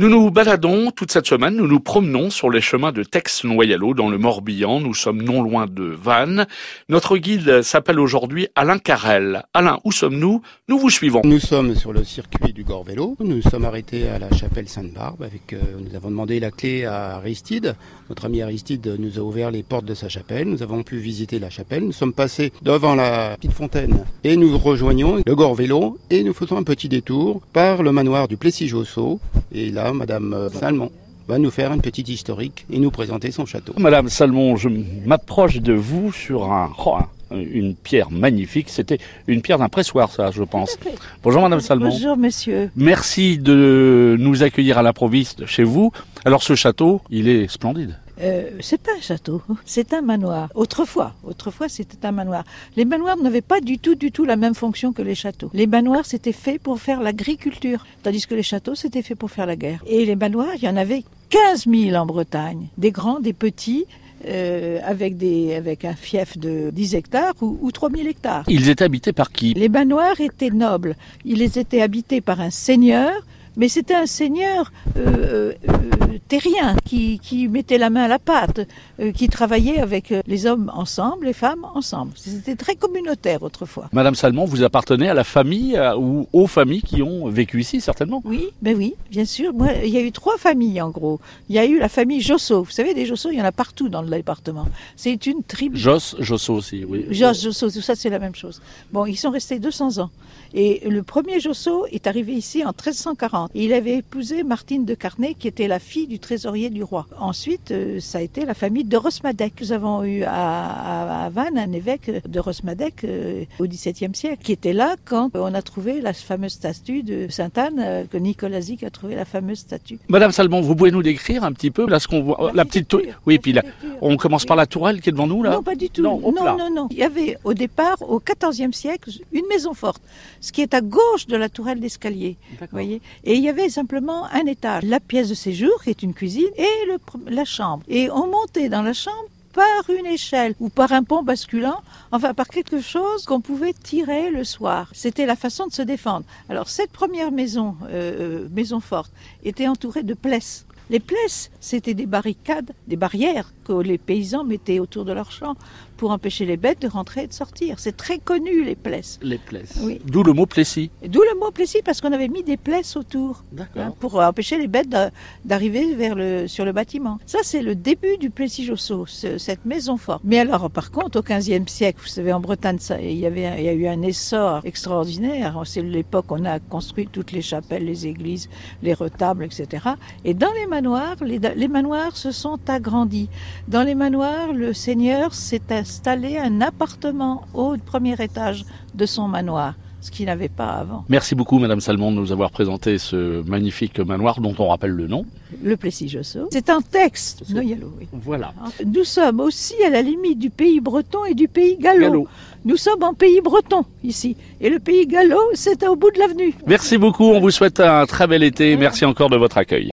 Nous nous baladons toute cette semaine, nous nous promenons sur les chemins de Tex-Noyalo dans le Morbihan. Nous sommes non loin de Vannes. Notre guide s'appelle aujourd'hui Alain Carrel. Alain, où sommes-nous? Nous vous suivons. Nous sommes sur le circuit du Gore Vélo. Nous sommes arrêtés à la chapelle Sainte-Barbe. Avec, euh, nous avons demandé la clé à Aristide. Notre ami Aristide nous a ouvert les portes de sa chapelle. Nous avons pu visiter la chapelle. Nous sommes passés devant la petite fontaine et nous rejoignons le Gore Vélo et nous faisons un petit détour par le manoir du Plessis-Josso. Et là, Madame Salmon va nous faire une petite historique et nous présenter son château. Madame Salmon, je m'approche de vous sur un, oh, une pierre magnifique. C'était une pierre d'un pressoir, ça, je pense. Bonjour, Madame Salmon. Bonjour, monsieur. Merci de nous accueillir à l'improviste chez vous. Alors, ce château, il est splendide. Euh, c'est pas un château, c'est un manoir. Autrefois, autrefois c'était un manoir. Les manoirs n'avaient pas du tout, du tout la même fonction que les châteaux. Les manoirs c'était fait pour faire l'agriculture, tandis que les châteaux c'était fait pour faire la guerre. Et les manoirs, il y en avait 15 000 en Bretagne, des grands, des petits. Euh, avec, des, avec un fief de 10 hectares ou, ou 3000 hectares. Ils étaient habités par qui? Les manoirs étaient nobles. Ils étaient habités par un seigneur, mais c'était un seigneur euh, euh, terrien qui, qui, mettait la main à la pâte, euh, qui travaillait avec euh, les hommes ensemble, les femmes ensemble. C'était très communautaire autrefois. Madame Salmon, vous appartenez à la famille euh, ou aux familles qui ont vécu ici, certainement Oui, ben oui, bien sûr. Moi, il y a eu trois familles en gros. Il y a eu la famille Josso. Vous savez, des Josso, il y en a partout dans le département. C'est une tribu. Joss, Josso aussi, oui. Joss, Josso, tout ça, c'est la même chose. Bon, ils sont restés 200 ans. Et le premier Josso est arrivé ici en 1340. Et il avait épousé Martine de Carnet, qui était la fille du trésorier du roi. Ensuite, euh, ça a été la famille de Rosmadec. Nous avons eu à, à, à Vannes un évêque de Rosmadec euh, au XVIIe siècle, qui était là quand on a trouvé la fameuse statue de Sainte-Anne, euh, que Nicolas Zic a trouvé la fameuse statue. Madame Salmon, vous pouvez nous décrire un petit peu là ce qu'on voit, la, petite tour. Oui, puis là, on commence par la tourelle qui est devant nous là. Non, pas du tout. Non, non, non, non. Il y avait au départ, au XIVe siècle, une maison forte, ce qui est à gauche de la tourelle d'escalier. voyez. Et il y avait simplement un étage, la pièce de séjour qui est une cuisine et la chambre. Et on montait dans la chambre par une échelle ou par un pont basculant, enfin par quelque chose qu'on pouvait tirer le soir. C'était la façon de se défendre. Alors cette première maison, euh, maison forte, était entourée de plesses. Les plesses, c'était des barricades, des barrières que les paysans mettaient autour de leurs champs pour empêcher les bêtes de rentrer et de sortir. C'est très connu, les plesses. Les plesses. Oui. D'où le mot plessis. D'où le mot plessis, parce qu'on avait mis des plesses autour hein, pour empêcher les bêtes d'arriver vers le, sur le bâtiment. Ça, c'est le début du Plessis-Josso, cette maison forte. Mais alors, par contre, au XVe siècle, vous savez, en Bretagne, ça, il, y avait, il y a eu un essor extraordinaire. C'est l'époque où on a construit toutes les chapelles, les églises, les retables, etc. Et dans les manoirs, les, les manoirs se sont agrandis. Dans les manoirs, le seigneur s'est installé un appartement au premier étage de son manoir ce qu'il n'avait pas avant. Merci beaucoup, Madame Salmon, de nous avoir présenté ce magnifique manoir dont on rappelle le nom. Le Plessis-Josso. C'est un texte. Noyalo, oui. Voilà. Nous sommes aussi à la limite du pays breton et du pays gallo. gallo. Nous sommes en pays breton ici. Et le pays gallo, c'est au bout de l'avenue. Merci beaucoup. On vous souhaite un très bel été. Merci encore de votre accueil.